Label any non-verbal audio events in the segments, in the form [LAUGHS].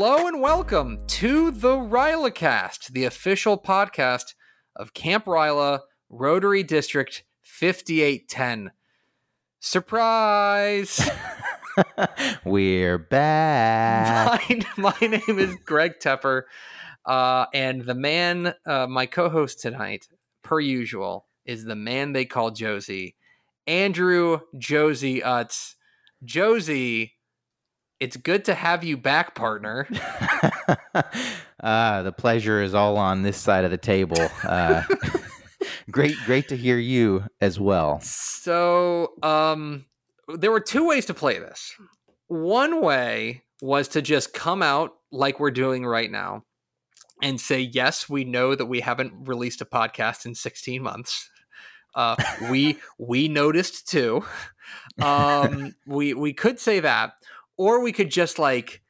Hello and welcome to the Rylacast, the official podcast of Camp Ryla, Rotary District 5810. Surprise! [LAUGHS] We're back. [LAUGHS] my, my name is Greg Tepper, uh, and the man, uh, my co host tonight, per usual, is the man they call Josie, Andrew Josie Utz. Josie, it's good to have you back, partner. uh, [LAUGHS] the pleasure is all on this side of the table. Uh, [LAUGHS] great, great to hear you as well. So, um, there were two ways to play this. One way was to just come out like we're doing right now and say, yes, we know that we haven't released a podcast in 16 months. Uh, we we noticed too. [LAUGHS] Um, we we could say that, or we could just like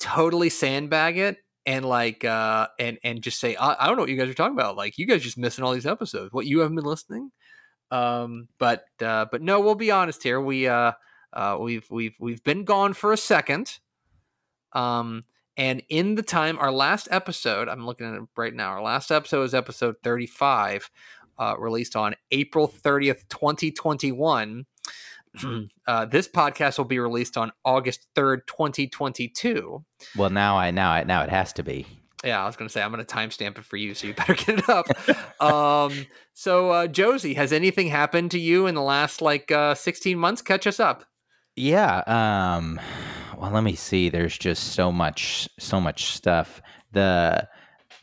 totally sandbag it and like uh and and just say I, I don't know what you guys are talking about. Like you guys just missing all these episodes. What you haven't been listening? Um, but uh, but no, we'll be honest here. We uh, uh we've we've we've been gone for a second. Um, and in the time, our last episode, I'm looking at it right now. Our last episode is episode 35, uh, released on April 30th, 2021. [CLEARS THROAT] uh, this podcast will be released on August 3rd, 2022. Well, now I now I now it has to be. Yeah, I was going to say I'm going to timestamp it for you, so you [LAUGHS] better get it up. um, so, uh, Josie, has anything happened to you in the last like uh, 16 months? Catch us up. Yeah. Um, well, let me see. There's just so much, so much stuff. The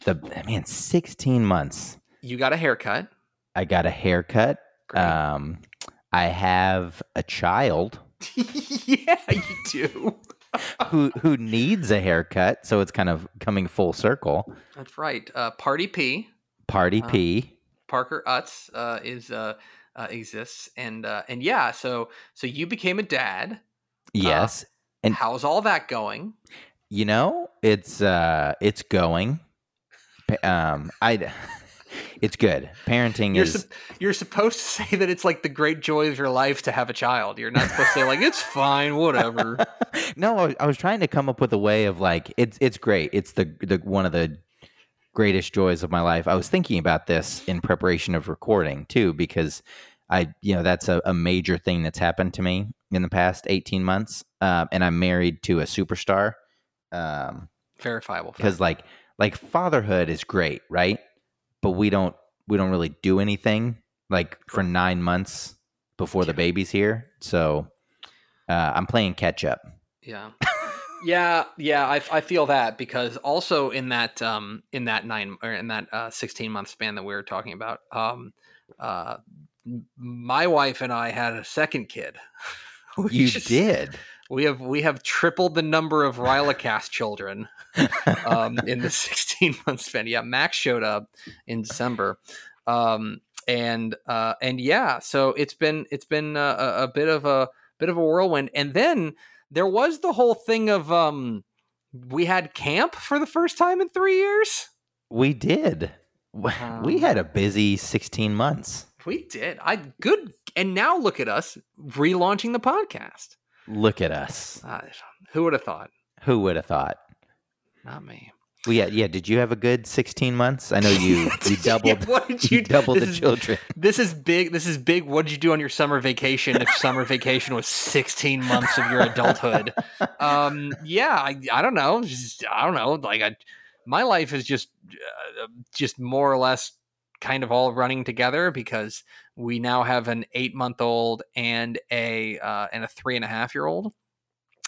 the man, 16 months. You got a haircut. I got a haircut. Great. Um, I have a child. [LAUGHS] yeah, you do. [LAUGHS] who who needs a haircut, so it's kind of coming full circle. That's right. Uh, Party P. Party uh, P. Parker Utz uh, is uh, uh, exists, and uh, and yeah, so so you became a dad. Yes. and how's all that going? You know, it's uh, it's going. Um, I [LAUGHS] it's good. Parenting you're is. Su- you're supposed to say that it's like the great joy of your life to have a child. You're not supposed to say like it's fine, whatever. [LAUGHS] no, I was trying to come up with a way of like it's it's great. It's the the one of the greatest joys of my life. I was thinking about this in preparation of recording too, because I you know that's a, a major thing that's happened to me in the past eighteen months, um, and I'm married to a superstar. Um, Verifiable because like like fatherhood is great, right? But we don't we don't really do anything like for nine months before the baby's here. So uh, I'm playing catch up. Yeah. yeah, yeah, I, I feel that because also in that um in that nine or in that uh, sixteen month span that we were talking about, um, uh, my wife and I had a second kid. [LAUGHS] you just, did. We have we have tripled the number of Rylacast children um, in the [LAUGHS] 16 month span. Yeah, Max showed up in December, um, and uh, and yeah, so it's been it's been a, a, bit of a bit of a whirlwind. And then there was the whole thing of um, we had camp for the first time in three years. We did. Um, we had a busy 16 months. We did. I good. And now look at us relaunching the podcast. Look at us. Uh, who would have thought? Who would have thought? Not me. Well, yeah, yeah. Did you have a good sixteen months? I know you. [LAUGHS] You doubled. [LAUGHS] what did you, you doubled the is, children. This is big. This is big. What did you do on your summer vacation? If summer vacation was sixteen months of your adulthood, [LAUGHS] um, yeah, I, I don't know. Just, I don't know. Like, I, my life is just, uh, just more or less kind of all running together because we now have an eight month old and a uh, and a three and a half year old,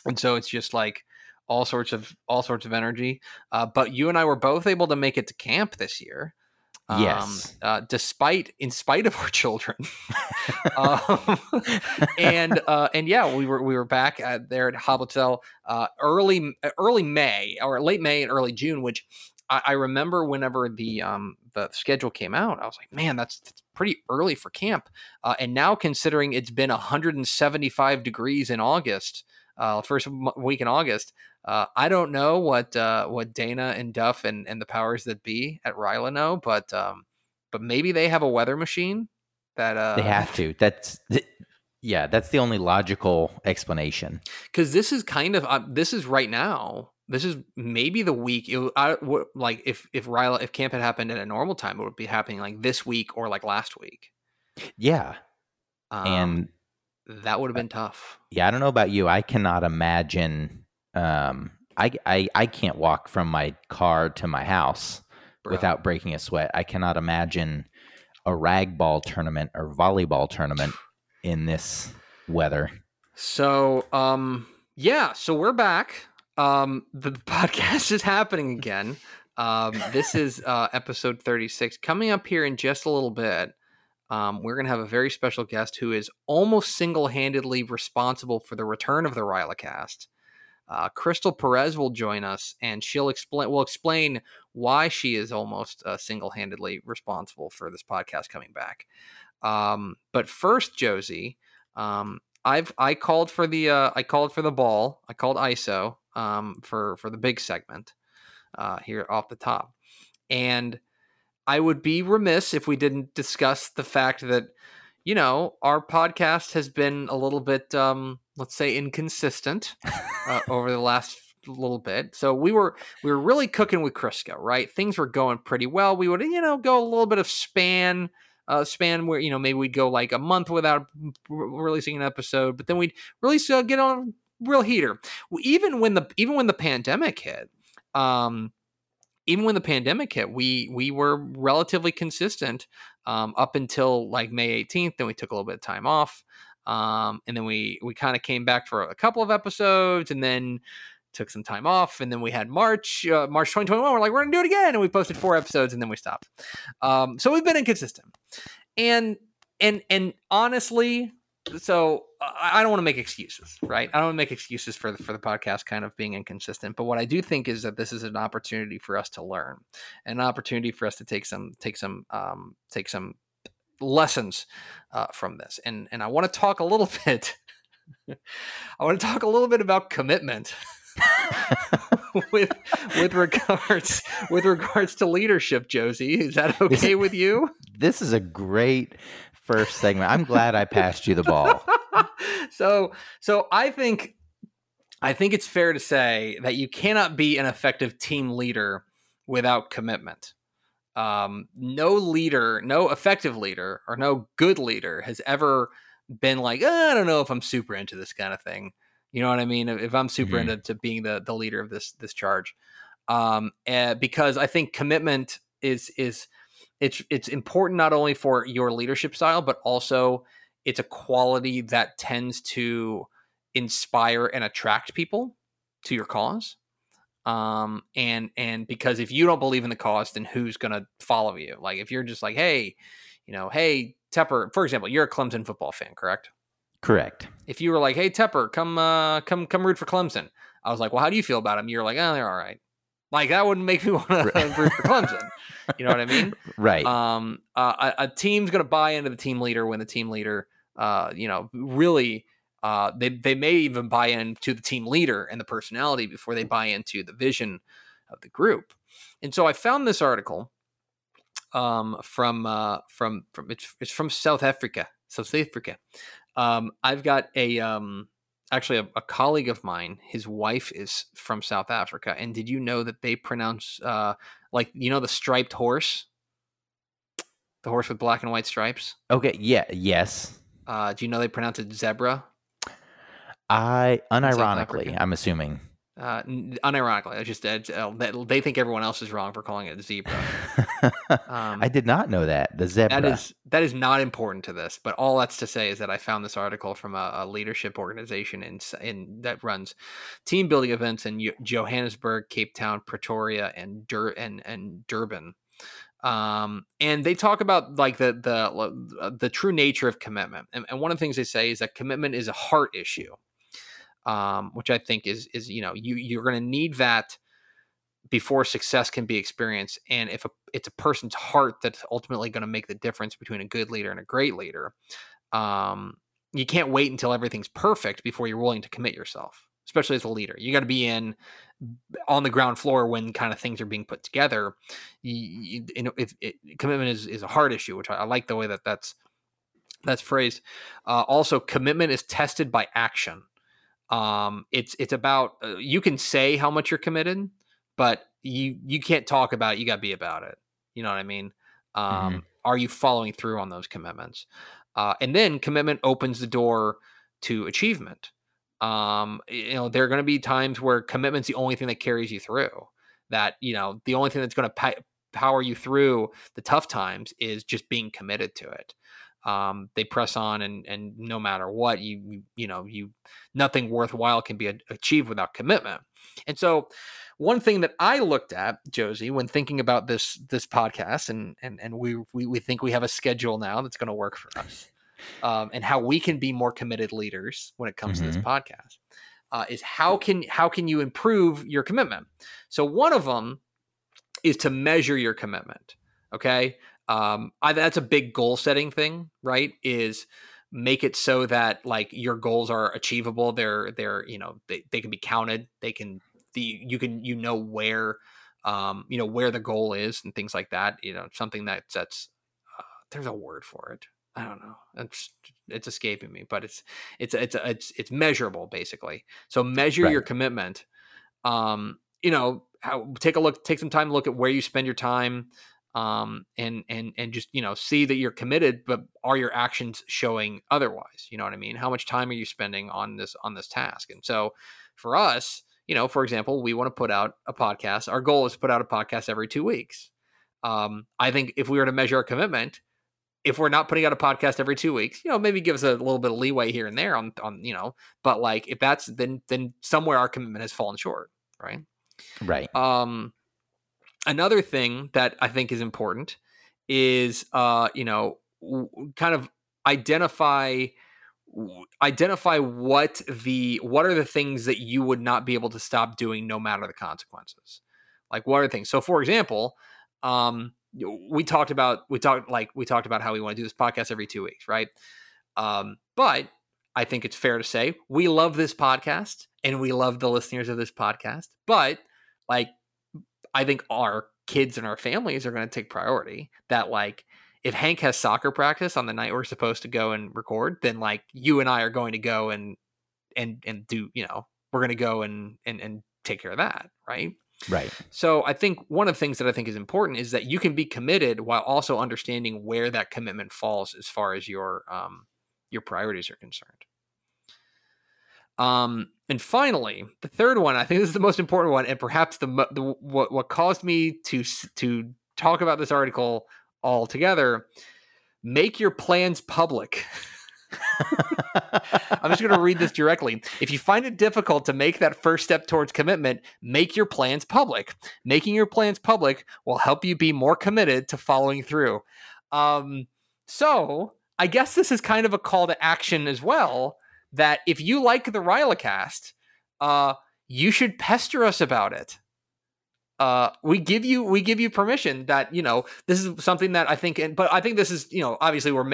and so it's just like all sorts of all sorts of energy. Uh, but you and I were both able to make it to camp this year. Um, yes. Uh, despite, in spite of our children, [LAUGHS] [LAUGHS] um, and uh, and yeah, we were we were back at, there at Hoblitzelle uh, early early May or late May and early June, which I, I remember whenever the um, the schedule came out, I was like, man, that's, that's pretty early for camp. Uh, and now considering it's been 175 degrees in August, uh, first week in August, uh, I don't know what uh, what Dana and Duff and, and the powers that be at Ryla know, but um, but maybe they have a weather machine that uh, they have to. That's Yeah, that's the only logical explanation. Because this is kind of uh, this is right now. This is maybe the week. It, I, w- like if if Ryla if camp had happened at a normal time, it would be happening like this week or like last week. Yeah, Um, and that would have been tough. yeah, I don't know about you. I cannot imagine. Um, I I I can't walk from my car to my house bro. without breaking a sweat. I cannot imagine a ragball tournament or volleyball tournament in this weather. So, um, yeah, so we're back. Um, the [LAUGHS] podcast is happening again. Um, this is uh, episode 36. Coming up here in just a little bit, um, we're going to have a very special guest who is almost single handedly responsible for the return of the Rylacast. Uh, Crystal Perez will join us, and she'll explain. Will explain why she is almost uh, single-handedly responsible for this podcast coming back. Um, but first, Josie, um, I've I called for the uh, I called for the ball. I called ISO um, for for the big segment uh, here off the top, and I would be remiss if we didn't discuss the fact that you know our podcast has been a little bit um, let's say inconsistent uh, [LAUGHS] over the last little bit. So we were we were really cooking with Crisco, right? Things were going pretty well. We would you know go a little bit of span uh, span where you know maybe we'd go like a month without releasing an episode, but then we'd release uh, get on real heater. Even when the even when the pandemic hit, um, even when the pandemic hit, we we were relatively consistent um, up until like May 18th. Then we took a little bit of time off, um, and then we we kind of came back for a couple of episodes, and then took some time off, and then we had March uh, March 2021. We're like we're gonna do it again, and we posted four episodes, and then we stopped. Um, so we've been inconsistent, and and and honestly, so I don't want to make excuses, right? I don't want to make excuses for the for the podcast kind of being inconsistent. But what I do think is that this is an opportunity for us to learn, an opportunity for us to take some take some um, take some lessons uh, from this. And and I want to talk a little [LAUGHS] bit. I want to talk a little bit about commitment. [LAUGHS] [LAUGHS] with with regards with regards to leadership, Josie, is that okay with you? This is a great first segment. I'm glad I passed you the ball. [LAUGHS] so so I think I think it's fair to say that you cannot be an effective team leader without commitment. Um, no leader, no effective leader, or no good leader has ever been like, "Uh, I don't know if I'm super into this kind of thing. You know what I mean? If I'm super Mhm. into to being the the leader of this this charge, um, eh, because I think commitment is is it's it's important not only for your leadership style, but also it's a quality that tends to inspire and attract people to your cause um and and because if you don't believe in the cause then who's going to follow you like if you're just like hey you know hey tepper for example you're a clemson football fan correct Correct. if you were like hey tepper come uh come come root for clemson i was like well how do you feel about them you're like oh they're all right like that wouldn't make me [LAUGHS] want to root for clemson you know what i mean [LAUGHS] Right. um, uh, a, a team's going to buy into the team leader when the team leader, uh, you know, really, uh, they they may even buy into the team leader and the personality before they buy into the vision of the group. And so I found this article um, from uh, from from it's, it's from South Africa, South Africa. Um, I've got a um, actually a, a colleague of mine. His wife is from South Africa, and did you know that they pronounce uh, like you know the striped horse? The horse with black and white stripes. okay. Yeah. Yes. Uh, do you know they pronounce it zebra? I unironically, I'm assuming. Uh, unironically, I just uh, they, they think everyone else is wrong for calling it zebra. [LAUGHS] Um, I did not know that the zebra. That is that is not important to this, but all that's to say is that I found this article from a, a leadership organization in in that runs team building events in Johannesburg, Cape Town, Pretoria, and Dur- and and Durban. Um, and they talk about like the the the true nature of commitment, and, and one of the things they say is that commitment is a heart issue, um, which I think is is you know you you're going to need that before success can be experienced. And if a, it's a person's heart that's ultimately going to make the difference between a good leader and a great leader, um, you can't wait until everything's perfect before you're willing to commit yourself, especially as a leader. You got to be in on the ground floor when kind of things are being put together. You, you, know, if it, commitment is, is a hard issue, which I, I like the way that that's That's phrased. Uh, also, commitment is tested by action. Um, it's it's about uh, you can say how much you're committed, but you you can't talk about it. You got to be about it. You know what I mean? Um, mm-hmm. Are you following through on those commitments? Uh, and then commitment opens the door to achievement. Um, you know, there are going to be times where commitment's the only thing that carries you through. That you know, the only thing that's going to pa- power you through the tough times is just being committed to it. Um, they press on, and and no matter what, you you, you know, you nothing worthwhile can be a- achieved without commitment. And so, one thing that I looked at, Josie, when thinking about this this podcast, and and and we we, we think we have a schedule now that's going to work for us, um, and how we can be more committed leaders when it comes mm-hmm. to this mm-hmm. podcast, uh, is how can how can you improve your commitment? So one of them is to measure your commitment. Okay, um, I, that's a big goal setting thing, right? Is make it so that like your goals are achievable. They're they're you know they, they can be counted. They can the you can you know where um you know where the goal is and things like that you know something that that's uh, there's a word for it i don't know it's it's escaping me but it's it's it's it's it's measurable basically so measure right. your commitment um you know how, take a look take some time to look at where you spend your time um and and and just you know see that you're committed but are your actions showing otherwise you know what i mean how much time are you spending on this on this task and so for us you know, for example, we want to put out a podcast. Our goal is to put out a podcast every two weeks. Um, I think if we were to measure our commitment, if we're not putting out a podcast every two weeks, you know, maybe give us a little bit of leeway here and there on, on, you know, but like if that's then then somewhere our commitment has fallen short, right? Right. Um, another thing that I think is important is, uh, you know, kind of identify identify what the what are the things that you would not be able to stop doing no matter the consequences. Like what are things? So for example um we talked about we talked like we talked about how we want to do this podcast every two weeks right? Um but i think it's fair to say we love this podcast and we love the listeners of this podcast but like i think our kids and our families are going to take priority that like if Hank has soccer practice on the night we're supposed to go and record, then like you and I are going to go and and and do, you know, we're going to go and and and take care of that, right? Right. So I think one of the things that I think is important is that you can be committed while also understanding where that commitment falls as far as your um your priorities are concerned. Um, and finally, the third one, I think this is the most important one, and perhaps the, the what what caused me to to talk about this article all together. Make your plans public. I'm just going to read this [LAUGHS] directly. If you find it difficult to make that first step towards commitment, make your plans public. Making your plans public will help you be more committed to following through. Um, so, I guess this is kind of a call to action as well. That if you like the Rylacast, uh, you should pester us about it uh, we give you we give you permission that you know this is something that I think, and, but I think this is you know obviously we're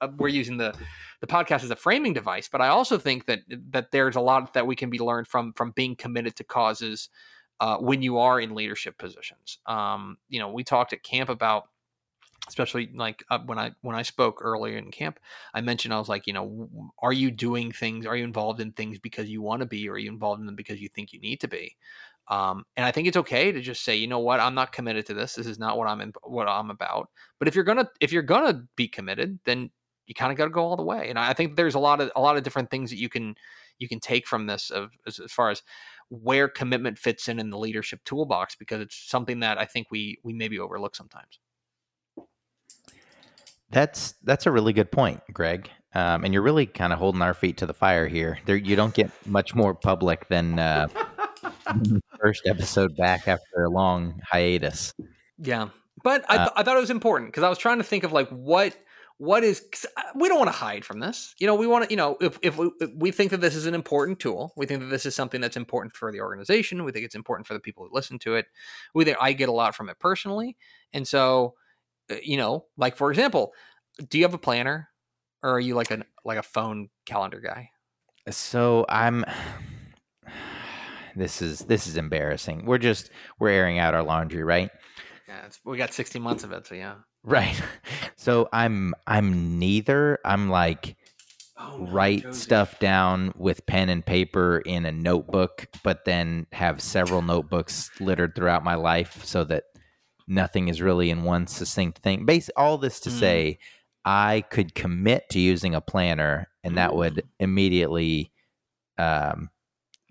uh, we're using the the podcast as a framing device, but I also think that that there's a lot that we can be learned from from being committed to causes uh, when you are in leadership positions. Um, you know, we talked at camp about especially like uh, when I when I spoke earlier in camp, I mentioned I was like, you know, are you doing things? Are you involved in things because you want to be, or are you involved in them because you think you need to be? Um, and I think it's okay to just say, you know what, I'm not committed to this. This is not what I'm in, what I'm about. But if you're gonna if you're gonna be committed, then you kind of got to go all the way. And I think there's a lot of a lot of different things that you can you can take from this of as, as far as where commitment fits in in the leadership toolbox because it's something that I think we we maybe overlook sometimes. That's that's a really good point, Greg. Um, and you're really kind of holding our feet to the fire here. There, you don't get much more public than uh, [LAUGHS] first episode back after a long hiatus. Yeah, but I, uh th- uh, I thought it was important because I was trying to think of like what what is uh, we don't want to hide from this. You know, we want to you know if if we, if we think that this is an important tool, we think that this is something that's important for the organization. We think it's important for the people who listen to it. We think I get a lot from it personally, and so Uh, you know, like for example, do you have a planner, or are you like a like a phone calendar guy? Uh, so I'm [SIGHS] this is this is embarrassing. We're just we're airing out our laundry, right? Yeah, it's, we got 60 months of it, so yeah. Right. [LAUGHS] So I'm I'm neither. I'm like Oh, no, write Josie. stuff down with pen and paper in a notebook, but then have several notebooks littered throughout my life so that nothing is really in one succinct thing. Base all this to Mm. say I could commit to using a planner and that would immediately um,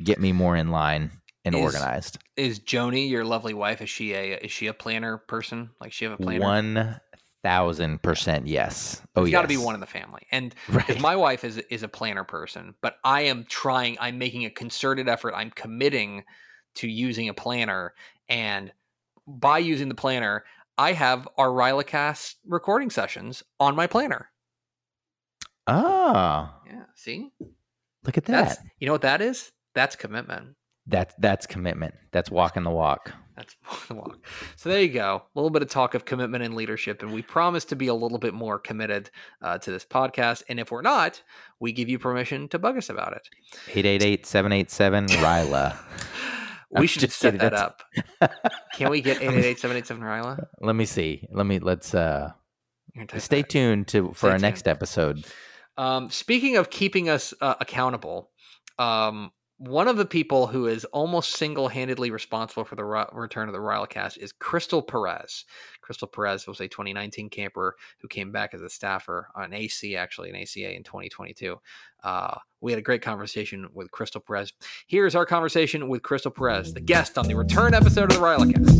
get me more in line and Is- organized. Is Joni, your lovely wife, is she a is she a planner person? Like she have a planner? One thousand percent yes. Oh yes. got to be one in the family. And [LAUGHS] Right. my wife is is a planner person, but I am trying. I'm making a concerted effort. I'm committing to using a planner, and by using the planner, I have our Rylacast recording sessions on my planner. Oh, Yeah, see, look at that. that's you know what that is. That's commitment. That's that's commitment. That's walking the walk. That's [LAUGHS] walk the walk. So there you go. A little bit of talk of commitment and leadership, and we promise to be a little bit more committed uh, to this podcast. And if we're not, we give you permission to bug us about it. 888-787 Ryla. [LAUGHS] We should just set kidding, that up. Can we get [LAUGHS] 888-787 Ryla? Let me see. Let me let's uh You're gonna type stay that. tuned to for Stay our next episode. Um, speaking of keeping us uh, accountable, um, one of the people who is almost single-handedly responsible for the return of the Rylacast is Crystal Perez. Crystal Perez was a 2019 camper who came back as a staffer on AC, actually an ACA in 2022. Uh, we had a great conversation with Crystal Perez. Here's our conversation with Crystal Perez, the guest on the return episode of the Rylacast.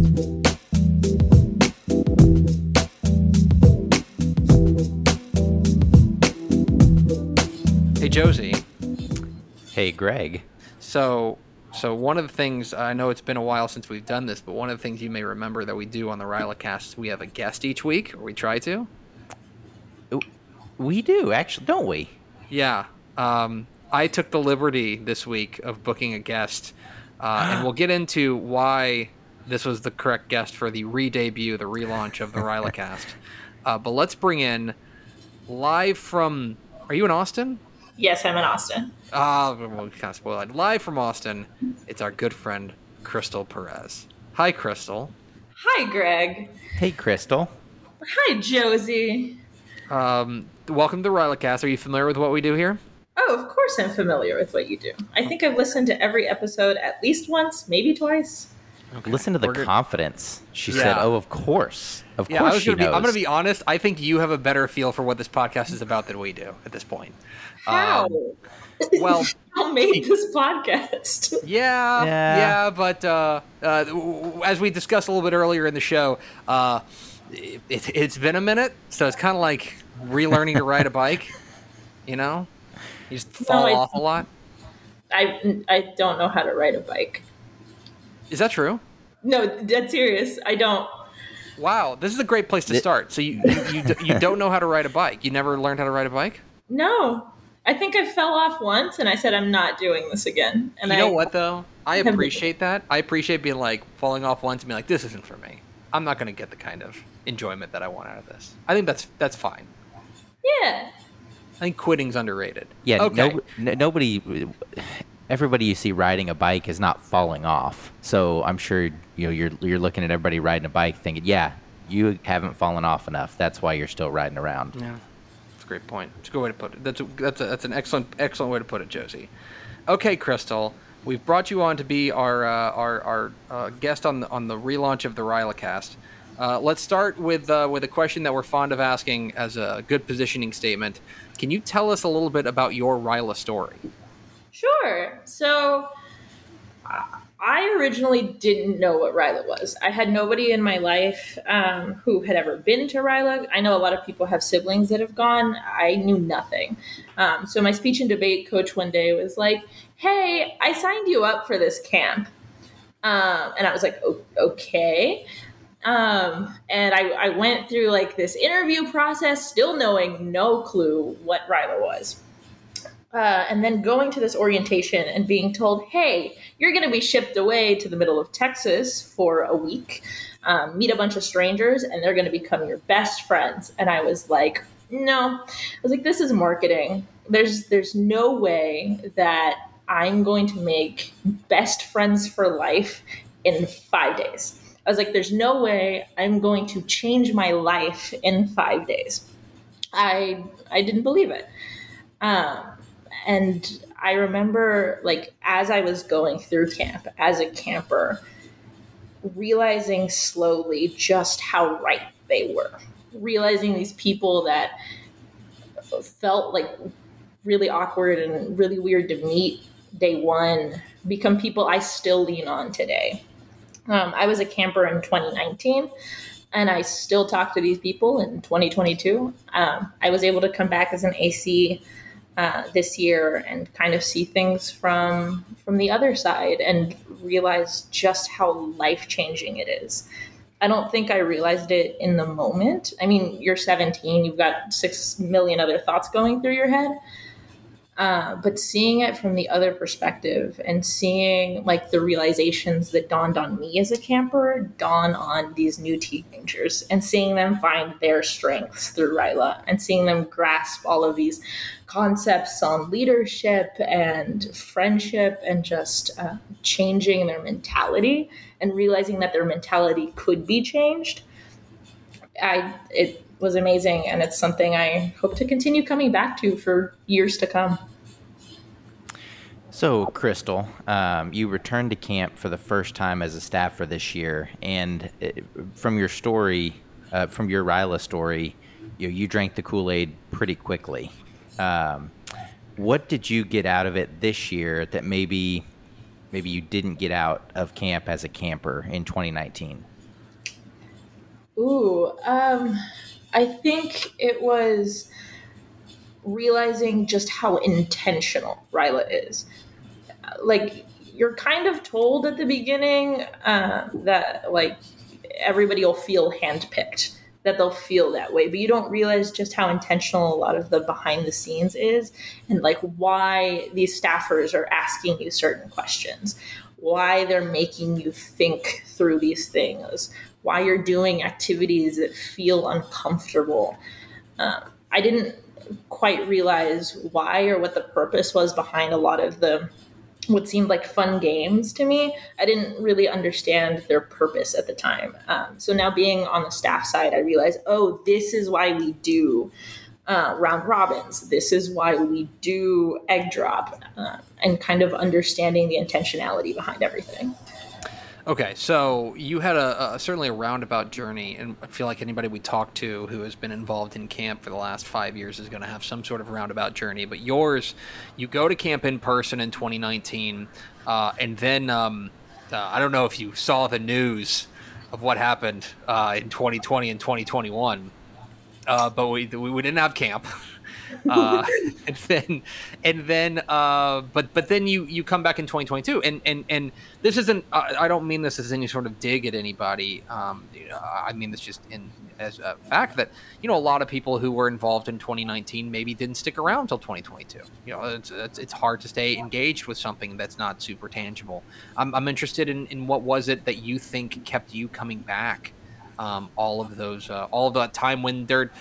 Hey Josie. Hey Greg. So, so one of the things I know it's been a while since we've done this, but one of the things you may remember that we do on the Rylacast we have a guest each week, or we try to. We do, actually, don't we? Yeah. Um, I took the liberty this week of booking a guest, uh, and we'll get into why this was the correct guest for the re-debut, the relaunch of the Rylacast. [LAUGHS] Uh, but let's bring in live from. Are you in Austin? Yes, I'm in Austin. Ah, well, we kind of spoiled it. Live from Austin, it's our good friend Crystal Perez. Hi, Crystal. Hi, Greg. Hey Crystal. Hi, Josie. Um, welcome to Rylacast. Are you familiar with what we do here? Oh, of course I'm familiar with what you do. I think I've listened to every episode at least once, maybe twice. Listen to the We're good. confidence. She said, "Oh, of course, of Yeah, course I was she gonna be. I'm gonna be honest. I think you have a better feel for what this podcast is about than we do at this point. How? Um, [LAUGHS] well, How made this podcast? [LAUGHS] yeah, Yeah. yeah, but uh, uh, w- w- as we discussed a little bit earlier in the show, uh, it, it's been a minute, so it's kind of like relearning to ride a bike. You know, you just fall I- off a lot. I I don't know how to ride a bike. Is that true? No, dead serious. I don't. Wow, this is a great place to start. So you you, you, you don't know how to ride a bike. You never learned how to ride a bike. No. I think I fell off once and I said I'm not doing this again. And you know I, what though? I appreciate that. I appreciate being like falling off once and being like, this isn't for me. I'm not going to get the kind of enjoyment that I want out of this. I think that's that's fine. Yeah. I think quitting's underrated. Yeah, Okay. no, n- nobody, everybody you see riding a bike is not falling off. So I'm sure you know you're you're looking at everybody riding a bike, thinking, yeah, you haven't fallen off enough. That's why you're still riding around. Yeah, that's a great point. It's a good way to put it. That's a, that's a, that's an excellent excellent way to put it, Josie. Okay, Crystal, we've brought you on to be our uh, our our uh, guest on the on the relaunch of the Rylacast. Uh, let's start with uh, with a question that we're fond of asking as a good positioning statement. Can you tell us a little bit about your Ryla story? Sure. So I originally didn't know what Ryla was. I had nobody in my life um, who had ever been to Ryla. I know a lot of people have siblings that have gone. I knew nothing. Um, so my speech and debate coach one day was like, "Hey, I signed you up for this camp," um, and I was like, "Okay." Um, and I, I went through like this interview process, still knowing no clue what Ryla was uh, and then going to this orientation and being told, hey, you're going to be shipped away to the middle of Texas for a week, um, meet a bunch of strangers, and they're going to become your best friends. And I was like, no. I was like, this is marketing. There's there's no way that I'm going to make best friends for life in five days. I was like, there's no way I'm going to change my life in five days. I I didn't believe it. Um, and I remember like as I was going through camp as a camper, realizing slowly just how right they were. Realizing these people that felt like really awkward and really weird to meet day one become people I still lean on today. Um, I was a camper in 2019 and I still talk to these people in 2022. Um, I was able to come back as an AC uh, this year and kind of see things from from the other side and realize just how life changing it is. I don't think I realized it in the moment. I mean, you're 17, you've got six million other thoughts going through your head. Uh, but seeing it from the other perspective and seeing like the realizations that dawned on me as a camper dawn on these new teenagers and seeing them find their strengths through Ryla and seeing them grasp all of these concepts on leadership and friendship and just uh, changing their mentality and realizing that their mentality could be changed. I it was amazing and it's something I hope to continue coming back to for years to come. So, Crystal, um, you returned to camp for the first time as a staffer this year, and it, uh, from your story, uh, from your Ryla story, you, you drank the Kool Aid pretty quickly. Um, what did you get out of it this year that maybe maybe you didn't get out of camp as a camper in 2019? Ooh, um, I think it was realizing just how intentional Ryla is. Like you're kind of told at the beginning uh, that like everybody will feel handpicked, that they'll feel that way, but you don't realize just how intentional a lot of the behind the scenes is, and like why these staffers are asking you certain questions, why they're making you think through these things, why you're doing activities that feel uncomfortable. Um, I didn't quite realize why or what the purpose was behind a lot of the what seemed like fun games to me. I didn't really understand their purpose at the time. Um, so now being on the staff side, I realized, oh, this is why we do uh, round robins. This is why we do egg drop, uh, and kind of understanding the intentionality behind everything. Okay, so you had a, a, certainly a roundabout journey, and I feel like anybody we talk to who has been involved in camp for the last five years is going to have some sort of roundabout journey. But yours, you go to camp in person in 2019, uh, and then um, uh, I don't know if you saw the news of what happened uh, in 2020 and 2021, uh, but we we didn't have camp. [LAUGHS] uh, [LAUGHS] and then and then uh, but but then you you come back in 2022 and and and this isn't I, don't mean this as any sort of dig at anybody. Um, I mean this just in as a fact that you know a lot of people who were involved in 2019 maybe didn't stick around until 2022 you know it's, it's, it's hard to stay engaged with something that's not super tangible. I'm, I'm interested in, in what was it that you think kept you coming back um, all of those uh, all of that time when they're,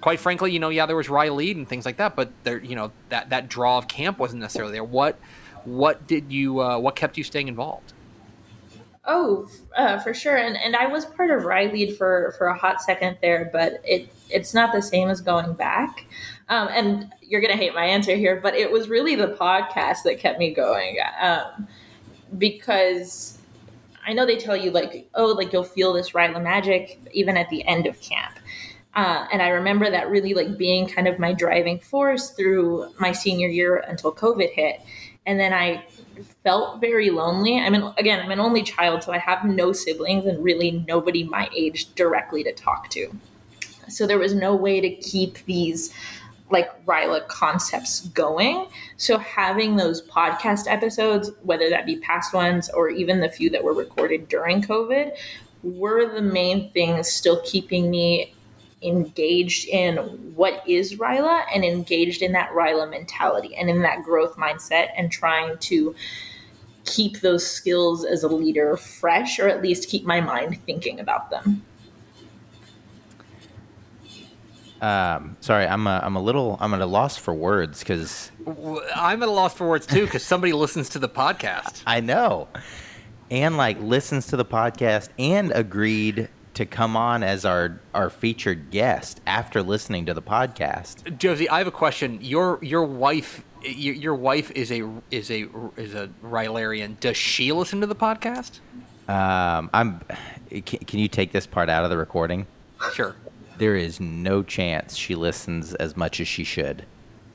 quite frankly, you know, yeah, there was Riley and things like that, but there, you know, that that draw of camp wasn't necessarily there. What what did you uh, what kept you staying involved? Oh, uh, for sure. And and I was part of Riley for for a hot second there, but it it's not the same as going back. Um, and you're gonna hate my answer here, but it was really the podcast that kept me going um, because I know they tell you like, oh, like you'll feel this Ryla magic even at the end of camp. Uh, and I remember that really like being kind of my driving force through my senior year until COVID hit. And then I felt very lonely. I mean, again, I'm an only child, so I have no siblings and really nobody my age directly to talk to. So there was no way to keep these like Ryla concepts going. So having those podcast episodes, whether that be past ones or even the few that were recorded during COVID, were the main things still keeping me engaged in what is Ryla and engaged in that Ryla mentality and in that growth mindset and trying to keep those skills as a leader fresh or at least keep my mind thinking about them. Um, sorry, I'm a, I'm a little I'm at a loss for words because I'm at a loss for words too because somebody listens to the podcast. I know. and like listens to the podcast and agreed to come on as our our featured guest after listening to the podcast. Josie, I have a question. Your your wife your, your wife is a is a is a Rylarian. Does she listen to the podcast? Um, I'm. Can, can you take this part out of the recording? Sure. There is no chance she listens as much as she should.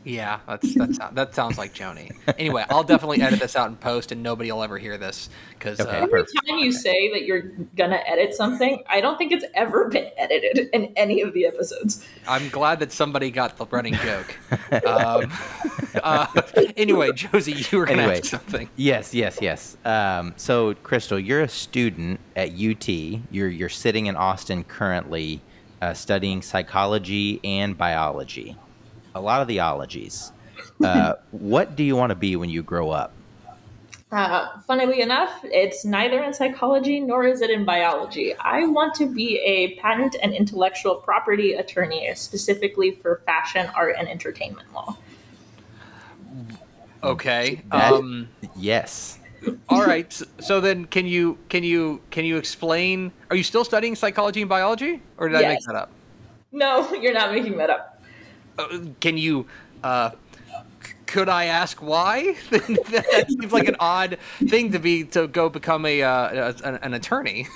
Yeah, that's that's [LAUGHS] that sounds like Joni. Anyway, I'll definitely edit this out in post, and nobody will ever hear this because Okay. uh, Every time you say that you're gonna edit something, I don't think it's ever been edited in any of the episodes. I'm glad that somebody got the running joke. [LAUGHS] Um, uh, anyway, Josie, you were going to Anyway. ask something. Yes, yes, yes. Um, so, Crystal, you're a student at UT. You're you're sitting in Austin currently, uh, studying psychology and biology. A lot of the ologies. Uh, [LAUGHS] what do you want to be when you grow up? Uh, funnily enough, it's neither in psychology nor is it in biology. I want to be a patent and intellectual property attorney, specifically for fashion, art, and entertainment law. Okay. That- Um, Yes. All right. So then, can you can you can you explain? Are you still studying psychology and biology, or did I make that up? No, [LAUGHS] you're not making that up. Uh, can you? Uh, could I ask why? [LAUGHS] that seems like an odd thing to be to go become a, uh, a an, an attorney.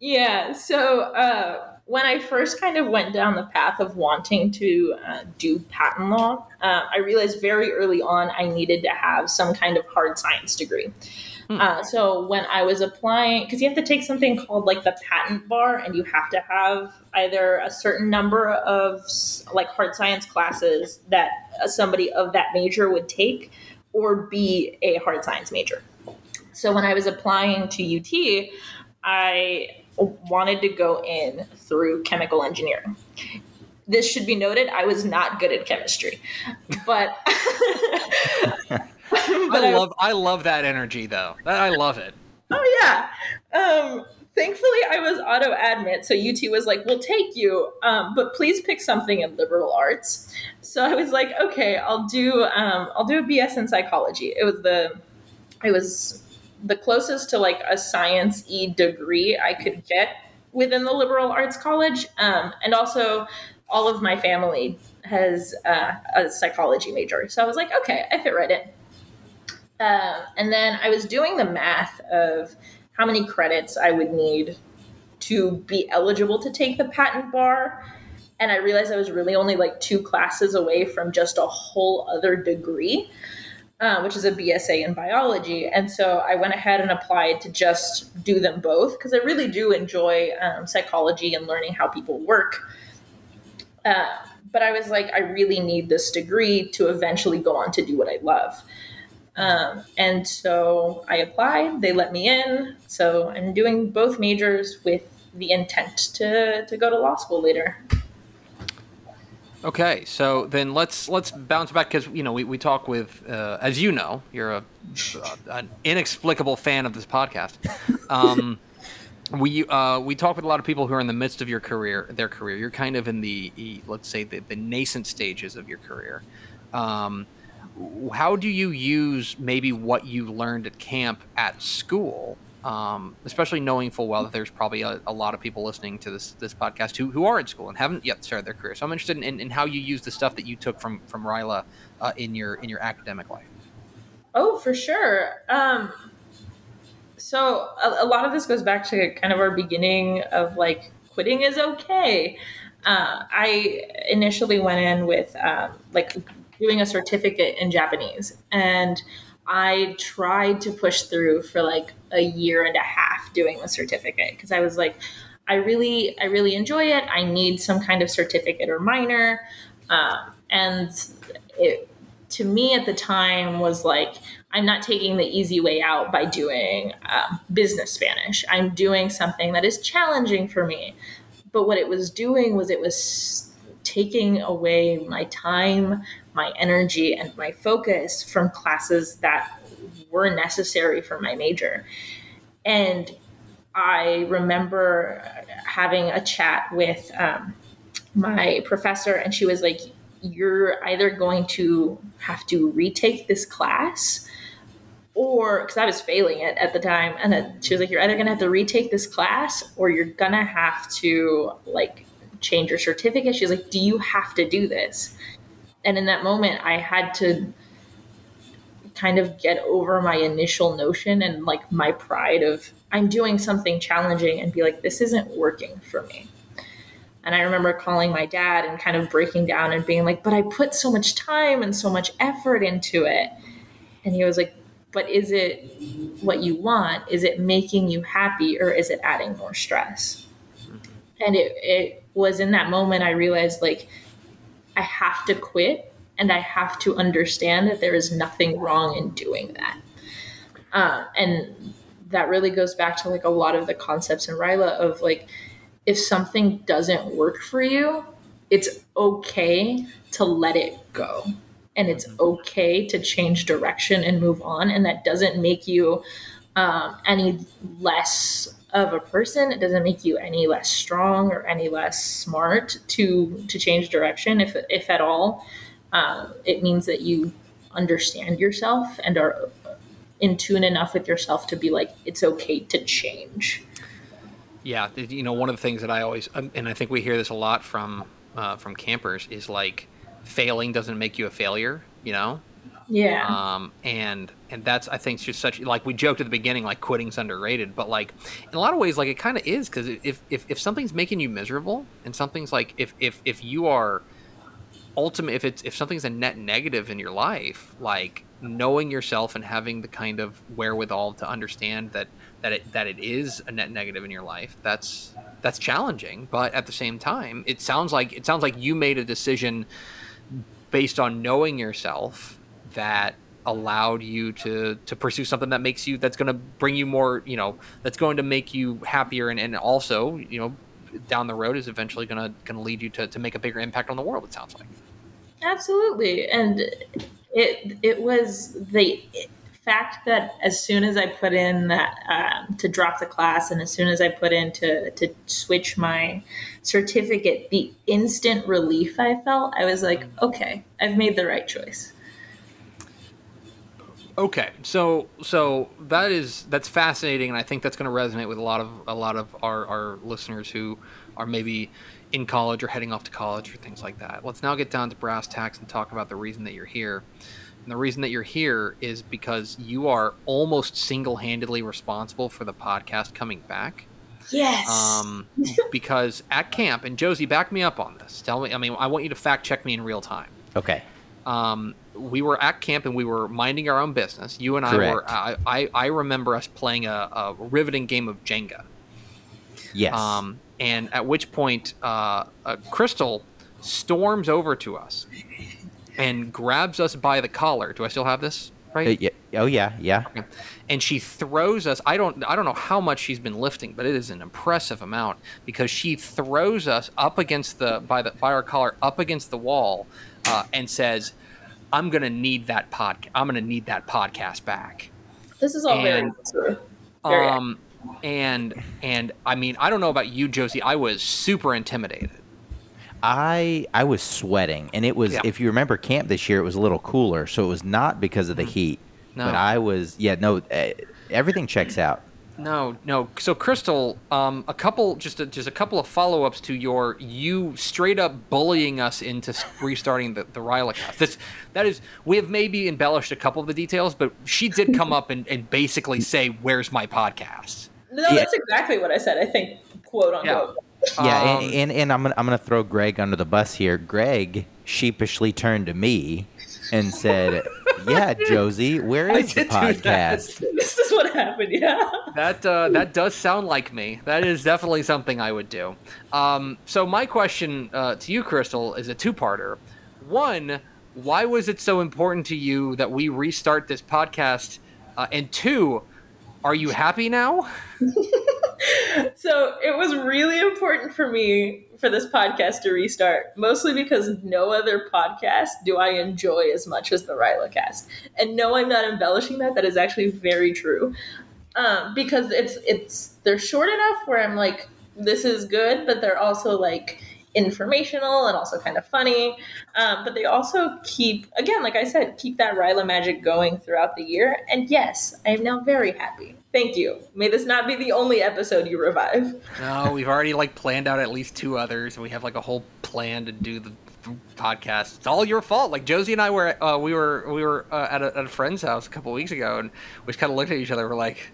Yeah, so uh, when I first kind of went down the path of wanting to uh, do patent law, uh, I realized very early on I needed to have some kind of hard science degree. Hmm. Uh, so when I was applying, because you have to take something called like the patent bar, and you have to have either a certain number of like hard science classes that uh, somebody of that major would take, or be a hard science major. So when I was applying to UT, I wanted to go in through chemical engineering. This should be noted, I was not good at chemistry. But [LAUGHS] but I love I love that energy though. I love it. Oh yeah. Um, thankfully, I was auto admit, so UT was like, "We'll take you, um, but please pick something in liberal arts." So I was like, "Okay, I'll do um, I'll do a BS in psychology." It was the it was the closest to like a science e degree I could get within the liberal arts college, um, and also all of my family has uh, a psychology major, so I was like, "Okay, I fit right in." Um, and then I was doing the math of how many credits I would need to be eligible to take the patent bar. And I realized I was really only like two classes away from just a whole other degree, uh, which is a BSA in biology. And so I went ahead and applied to just do them both because I really do enjoy um, psychology and learning how people work. Uh, but I was like, I really need this degree to eventually go on to do what I love. Um, and so I applied, they let me in. So I'm doing both majors with the intent to, to go to law school later. Okay, so then let's let's bounce back because you know we, we talk with uh, as you know you're a an inexplicable fan of this podcast. Um, we uh, we talk with a lot of people who are in the midst of your career, their career. You're kind of in the let's say the, the nascent stages of your career. Um, how do you use maybe what you learned at camp at school um, especially knowing full well that there's probably a, a lot of people listening to this this podcast who, who are in school and haven't yet started their career so i'm interested in, in, how you use the stuff that you took from from ryla uh, in your in your academic life Oh, for sure. Um, so a, a lot of this goes back to kind of our beginning of like quitting is okay. Uh, I initially went in with um, like doing a certificate in Japanese, and I tried to push through for like a year and a half doing the certificate because I was like, I really, I really enjoy it. I need some kind of certificate or minor, um, and it to me at the time was like i'm not taking the easy way out by doing um, business spanish. I'm doing something that is challenging for me. But what it was doing was it was taking away my time my energy and my focus from classes that were necessary for my major and i remember having a chat with um, my professor and she was like you're either going to have to retake this class or because I was failing it at the time, and she was like, "You're either gonna have to retake this class, or you're gonna have to like change your certificate." She was like, "Do you have to do this?" And in that moment, I had to kind of get over my initial notion and like my pride of I'm doing something challenging and be like, "This isn't working for me." And I remember calling my dad and kind of breaking down and being like, but I put so much time and so much effort into it. And he was like, but is it what you want? Is it making you happy or is it adding more stress? And it, it was in that moment I realized like I have to quit and I have to understand that there is nothing wrong in doing that. Uh, and that really goes back to like a lot of the concepts in Ryla of like, if something doesn't work for you, it's okay to let it go and it's okay to change direction and move on. And that doesn't make you um, any less of a person. It doesn't make you any less strong or any less smart to to change direction, if if at all. Uh, it means that you understand yourself and are in tune enough with yourself to be like, it's okay to change. Yeah, you know, one of the things that I always, um, and I think we hear this a lot from uh, from campers, is like failing doesn't make you a failure. You know. Yeah. Um, and and that's I think just such like we joked at the beginning like quitting's underrated, but like in a lot of ways like it kind of is because if, if if something's making you miserable and something's like if if if you are ultimate if it's if something's a net negative in your life like knowing yourself and having the kind of wherewithal to understand that that it that it is a net negative in your life that's that's challenging but at the same time it sounds like it sounds like you made a decision based on knowing yourself that allowed you to to pursue something that makes you that's going to bring you more you know that's going to make you happier and, and also you know down the road is eventually going to going to lead you to, to make a bigger impact on the world it sounds like absolutely and it it was the fact that as soon as I put in that um, to drop the class, and as soon as I put in to to switch my certificate, the instant relief I felt, I was like, okay, I've made the right choice. Okay, so so that is that's fascinating, and I think that's going to resonate with a lot of a lot of our, our listeners who are maybe in college or heading off to college or things like that. Let's now get down to brass tacks and talk about the reason that you're here. And the reason that you're here is because you are almost single handedly responsible for the podcast coming back. Yes. Um, [LAUGHS] because at camp, and Josie, back me up on this. Tell me, I mean, I want you to fact check me in real time. Okay. Um, we were at camp and we were minding our own business. You and I were. I, I, I remember us playing a, a riveting game of Jenga. Yes. Um, and at which point, uh, Crystal storms over to us and grabs us by the collar. Do I still have this right? Uh, yeah. Oh yeah, yeah. and she throws us i don't i don't know how much she's been lifting but it is an impressive amount because she throws us up against the by the by our collar up against the wall uh, and says i'm gonna need that pod i'm gonna need that podcast back This is all very And, true. Very um and and i mean i don't know about you josie i was super intimidated I I was sweating, and it was Yeah. if you remember camp this year, it was a little cooler, so it was not because of the heat. Mm-hmm. No. But I was yeah no, uh, everything checks out. No, no. So, Crystal, um, a couple, just a, just a couple of follow-ups to your you straight up bullying us into restarting the the Ryla cast. That's that is we have maybe embellished a couple of the details, but she did come up and, and basically say, "Where's my podcast?" No, Yeah. that's exactly what I said. I think quote unquote. Yeah, Um, and, and and I'm gonna I'm gonna throw Greg under the bus here. Greg sheepishly turned to me and said, [LAUGHS] "Yeah, Josie, where is I the did do that. podcast?" [LAUGHS] This is what happened. Yeah. That uh, that does sound like me. That is definitely something I would do. Um, so my question uh, to you, Crystal, is a two-parter. One, why was it so important to you that we restart this podcast? Uh, and two, are you happy now? [LAUGHS] So it was really important for me for this podcast to restart, mostly because no other podcast do I enjoy as much as the Ryla cast. And no, I'm not embellishing that. That is actually very true. Um, because it's it's they're short enough where I'm like, this is good, but they're also like informational and also kind of funny. Um, but they also keep, again, like I said, keep that Ryla magic going throughout the year. And yes, I am now very happy. Thank you. May this not be the only episode you revive. No, we've already like planned out at least two others, and we have like a whole plan to do the podcast. It's all your fault. Like Josie and I were, uh, we were, we were uh, at, a, at a friend's house a couple weeks ago, and we just kind of looked at each other. We're like,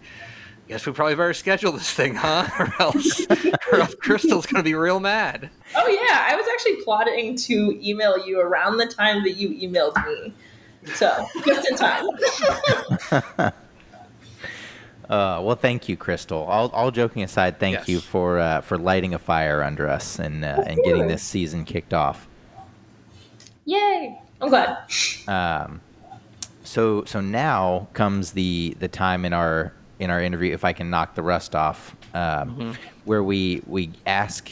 guess we probably better schedule this thing, huh? [LAUGHS] or else, [LAUGHS] or else Crystal's gonna be real mad. Oh yeah, I was actually plotting to email you around the time that you emailed me, so just in time. [LAUGHS] Uh, well, thank you, Crystal. All, all joking aside, thank Yes. you for uh, for lighting a fire under us and uh, and getting this season kicked off. Yay! I'm glad. Um, so so now comes the the time in our in our interview, if I can knock the rust off, um, where we we ask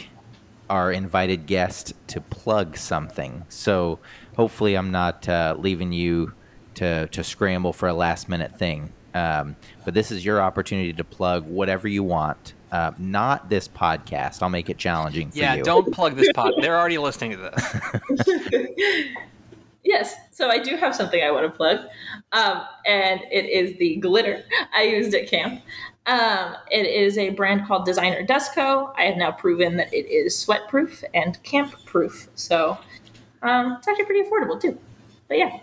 our invited guest to plug something. So hopefully, I'm not uh, leaving you to to scramble for a last minute thing. Um, but this is your opportunity to plug whatever you want. Uh, not this podcast. I'll make it challenging for Yeah, you. don't plug this pod. They're already listening to this. [LAUGHS] yes, so I do have something I want to plug, um, and it is the glitter I used at camp. Um, it is a brand called Designer Desco. I have now proven that it is sweat proof and camp proof, so um, it's actually pretty affordable too. But yeah,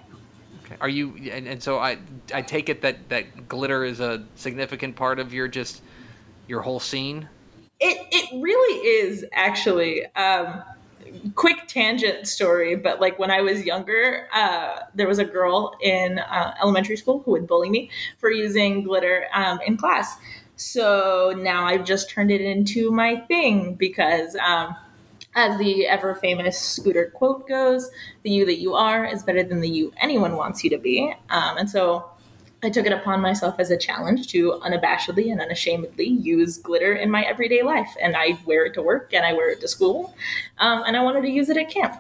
Okay. Are you? And, and so I, I take it that that glitter is a significant part of your just your whole scene. It it really is actually. Um, quick tangent story, but like when I was younger, uh, there was a girl in uh, elementary school who would bully me for using glitter um, in class. So now I've just turned it into my thing because, um, as the ever famous Scooter quote goes, the you that you are is better than the you anyone wants you to be. Um, and so I took it upon myself as a challenge to unabashedly and unashamedly use glitter in my everyday life. And I wear it to work and I wear it to school. Um, and I wanted to use it at camp.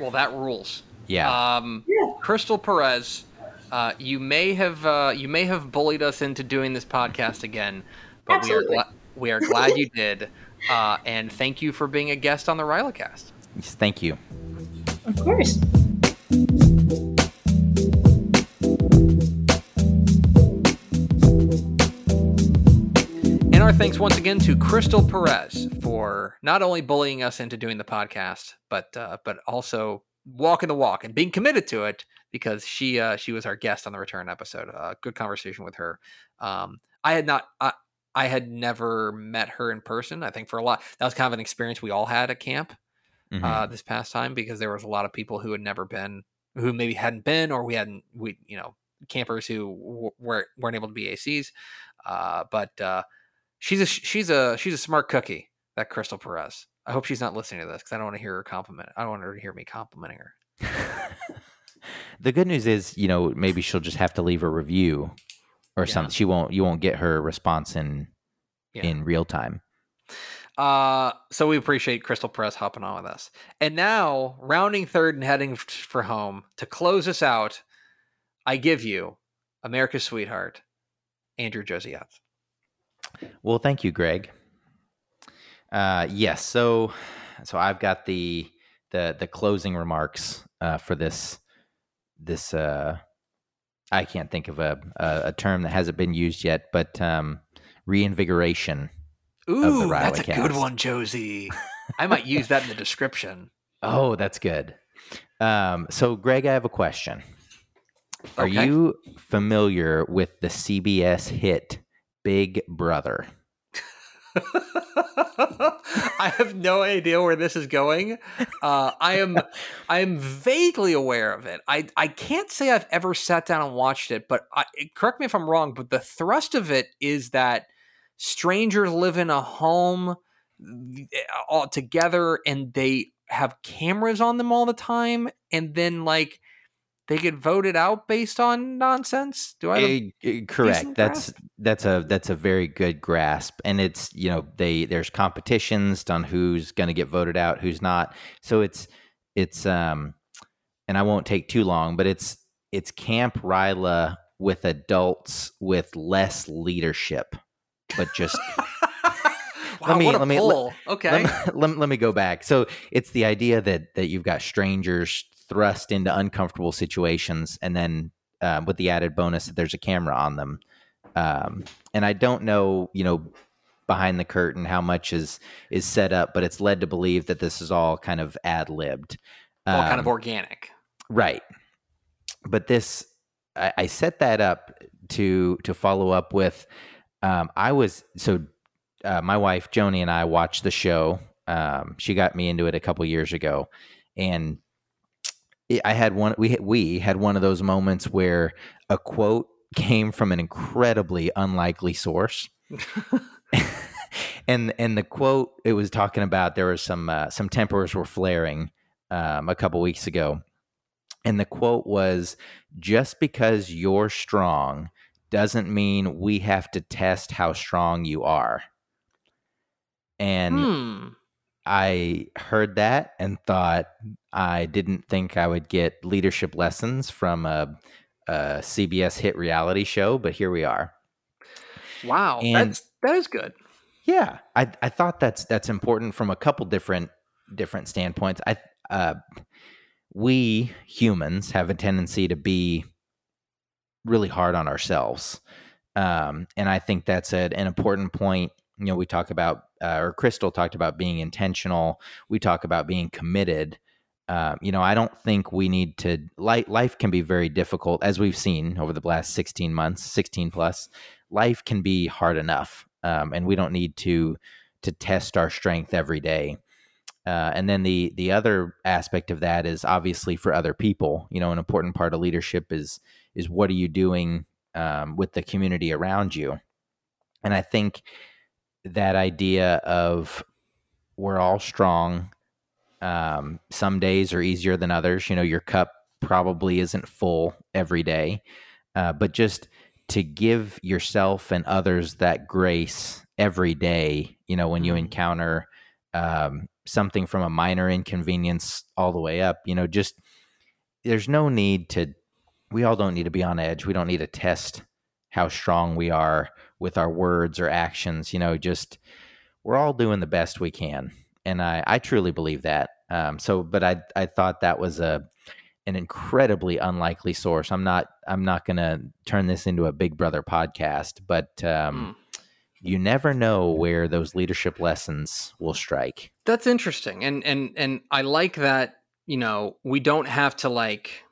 Well, that rules. yeah. Um, Yeah. Crystal Perez, uh, you may have uh, you may have bullied us into doing this podcast again, but Absolutely. we are gla- we are glad you did, [LAUGHS] uh, and thank you for being a guest on the Rylacast. Yes, Thank you. Of course. Thanks once again to Crystal Perez for not only bullying us into doing the podcast, but uh, but also walking the walk and being committed to it because she uh, she was our guest on the return episode. Uh, good conversation with her. Um, I had not. I, I had never met her in person. I think for a lot that was kind of an experience we all had at camp Mhm. uh, this past time because there was a lot of people who had never been, who maybe hadn't been, or we hadn't, we you know, campers who w- weren't weren't able to be ACs. Uh, but uh, she's a she's a she's a smart cookie. That Crystal Perez. I hope she's not listening to this because I don't want to hear her compliment. I don't want her to hear me complimenting her. [LAUGHS] the good news is, you know, maybe she'll just have to leave a review or Yeah. something. She won't. You won't get her response in Yeah. in real time. Uh, so we appreciate Crystal Perez hopping on with us. And now, rounding third and heading f- for home to close us out, I give you America's sweetheart, Andrew Josias. Well, thank you, Greg. Uh, yes. So, so I've got the the the closing remarks uh, for this this. Uh, I can't think of a, a a term that hasn't been used yet, but um, reinvigoration. Ooh, that's a good one, Josie. I might use that in the description. [LAUGHS] Oh, that's good. Um, so, Greg, I have a question. Are Okay. you familiar with the CBS hit Big Brother? [LAUGHS] I have no idea where this is going. Uh, I am [LAUGHS] I am vaguely aware of it. I I can't say I've ever sat down and watched it, but I, correct me if I'm wrong. But the thrust of it is that strangers live in a home eh, all together, and they have cameras on them all the time, and then like they get voted out based on nonsense. Do I? A- eh, correct. That's that's a that's a very good grasp, and it's you know they there's competitions on who's going to get voted out, who's not. So it's it's um, and I won't take too long, but it's it's Camp Ryla with adults with less leadership, but just [LAUGHS] Wow, let me let me pull. okay. [LAUGHS] let, let, let me go back. So it's the idea that that you've got strangers thrust into uncomfortable situations, and then um, with the added bonus that there's a camera on them. Um, and I don't know, you know, behind the curtain how much is is set up, but it's led to believe that this is all kind of ad libbed, All kind of Um, organic. right. But this, I, I set that up to to follow up with. Um, I was so uh, my wife Joni and I watched the show. Um, she got me into it a couple years ago, and I had one. We we had one of those moments where a quote came from an incredibly unlikely source. [LAUGHS] and and the quote it was talking about there was some uh, some tempers were flaring um, a couple weeks ago, and the quote was just because you're strong doesn't mean we have to test how strong you are. And Hmm. I heard that and thought I didn't think I would get leadership lessons from a, a CBS hit reality show, but here we are. Wow. And- That's that is good. Yeah, I I thought that's that's important from a couple different different standpoints. I uh, we humans have a tendency to be really hard on ourselves, um, and I think that's a, an important point. You know, we talk about uh, or Crystal talked about being intentional. We talk about being committed. Um, you know, I don't think we need to. Life, life can be very difficult, as we've seen over the last sixteen months, sixteen plus. Life can be hard enough, um, and we don't need to to test our strength every day. Uh, and then the the other aspect of that is obviously for other people. You know, an important part of leadership is is what are you doing um, with the community around you. And I think that idea of we're all strong. Um, some days are easier than others. You know, your cup probably isn't full every day, uh, but just to give yourself and others that grace every day. You know, when you Mhm. encounter um, something from a minor inconvenience all the way up, you know, just there's no need to. We all don't need to be on edge. We don't need to test how strong we are with our words or actions. You know, just we're all doing the best we can, and I I truly believe that. Um, so, but I I thought that was a an incredibly unlikely source. I'm not I'm not going to turn this into a Big Brother podcast, but um, you never know where those leadership lessons will strike. That's interesting. And and and I like that, you know, we don't have to like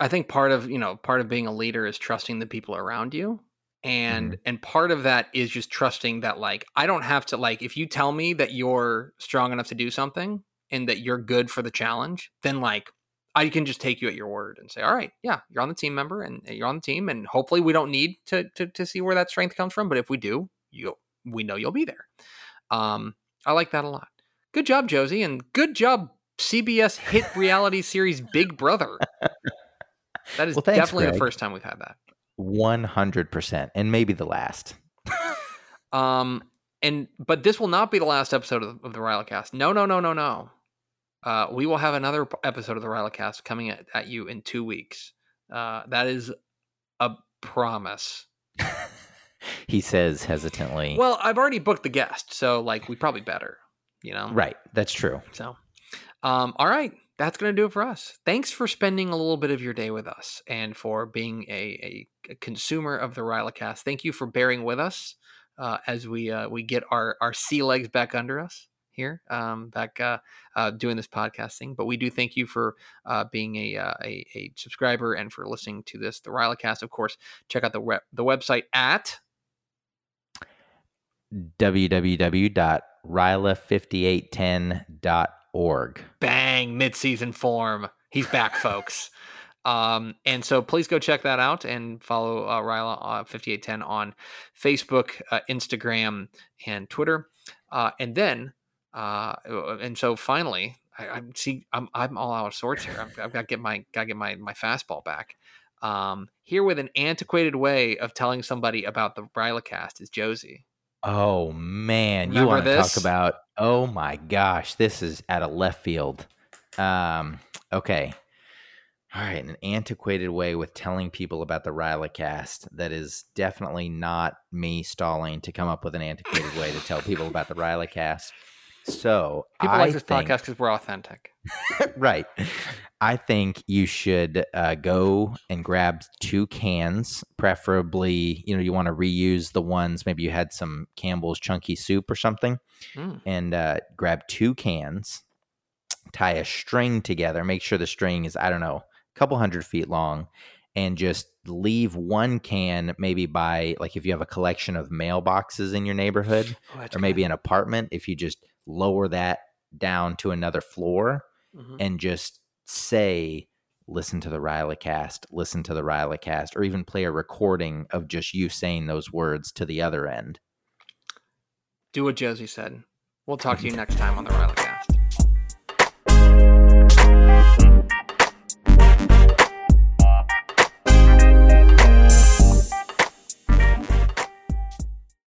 I think part of, you know, part of being a leader is trusting the people around you. And and part of that is just trusting that like I don't have to like if you tell me that you're strong enough to do something and that you're good for the challenge, then like I can just take you at your word and say, "All right, yeah, you're on the team member and you're on the team and hopefully we don't need to to to see where that strength comes from, but if we do, you we know you'll be there." Um I like that a lot. Good job, Josie, and good job, CBS hit reality series Big Brother. [LAUGHS] That is Well, thanks, definitely the first time we've had that. One hundred percent, and maybe the last. Um, and but this will not be the last episode of, of the Rylacast. No, no, no, no, no. Uh, we will have another episode of the Rylacast coming at, at you in two weeks. Uh, that is a promise. [LAUGHS] He says hesitantly. Well, I've already booked the guest, so like we probably better, you know. right, that's true. So, um, all right, that's going to do it for us. Thanks for spending a little bit of your day with us and for being a, a, a consumer of the Rylacast. Thank you for bearing with us uh, as we uh, we get our our sea legs back under us here, um, back uh, uh, doing this podcasting. But we do thank you for uh, being a, uh, a a subscriber and for listening to this, the Rylacast. Of course, check out the web, the website at www.ryla5810.org. bang mid-season form he's back [LAUGHS] folks um, and so please go check that out and follow uh, Ryla uh, 5810 on Facebook, uh, Instagram, and Twitter. Uh, and then, uh, and so finally, I, I'm see, I'm I'm all out of sorts here. I've, I've got to get my got to get my my fastball back. Um, here with an antiquated way of telling somebody about the Rylacast is Josie. Oh man, you want to talk about? Oh my gosh, this is out of left field. Um, okay, All right, an antiquated way with telling people about the Rylacast that is definitely not me stalling to come up with an antiquated way to tell people about the [LAUGHS] Rylacast. So People I like this think, podcast because we're authentic. [LAUGHS] [LAUGHS] right. I think you should uh, go and grab two cans, preferably. You know, you want to reuse the ones. Maybe you had some Campbell's chunky soup or something, Mm. and uh, grab two cans. Tie a string together. Make sure the string is I don't know, a couple hundred feet long, and just leave one can maybe by like if you have a collection of mailboxes in your neighborhood Oh, or maybe an apartment, if you just lower that down to another floor Mhm. and just say, listen to the Rylacast, listen to the Rylacast, or even play a recording of just you saying those words to the other end. do what Josie said. We'll talk to you next time on the Riley.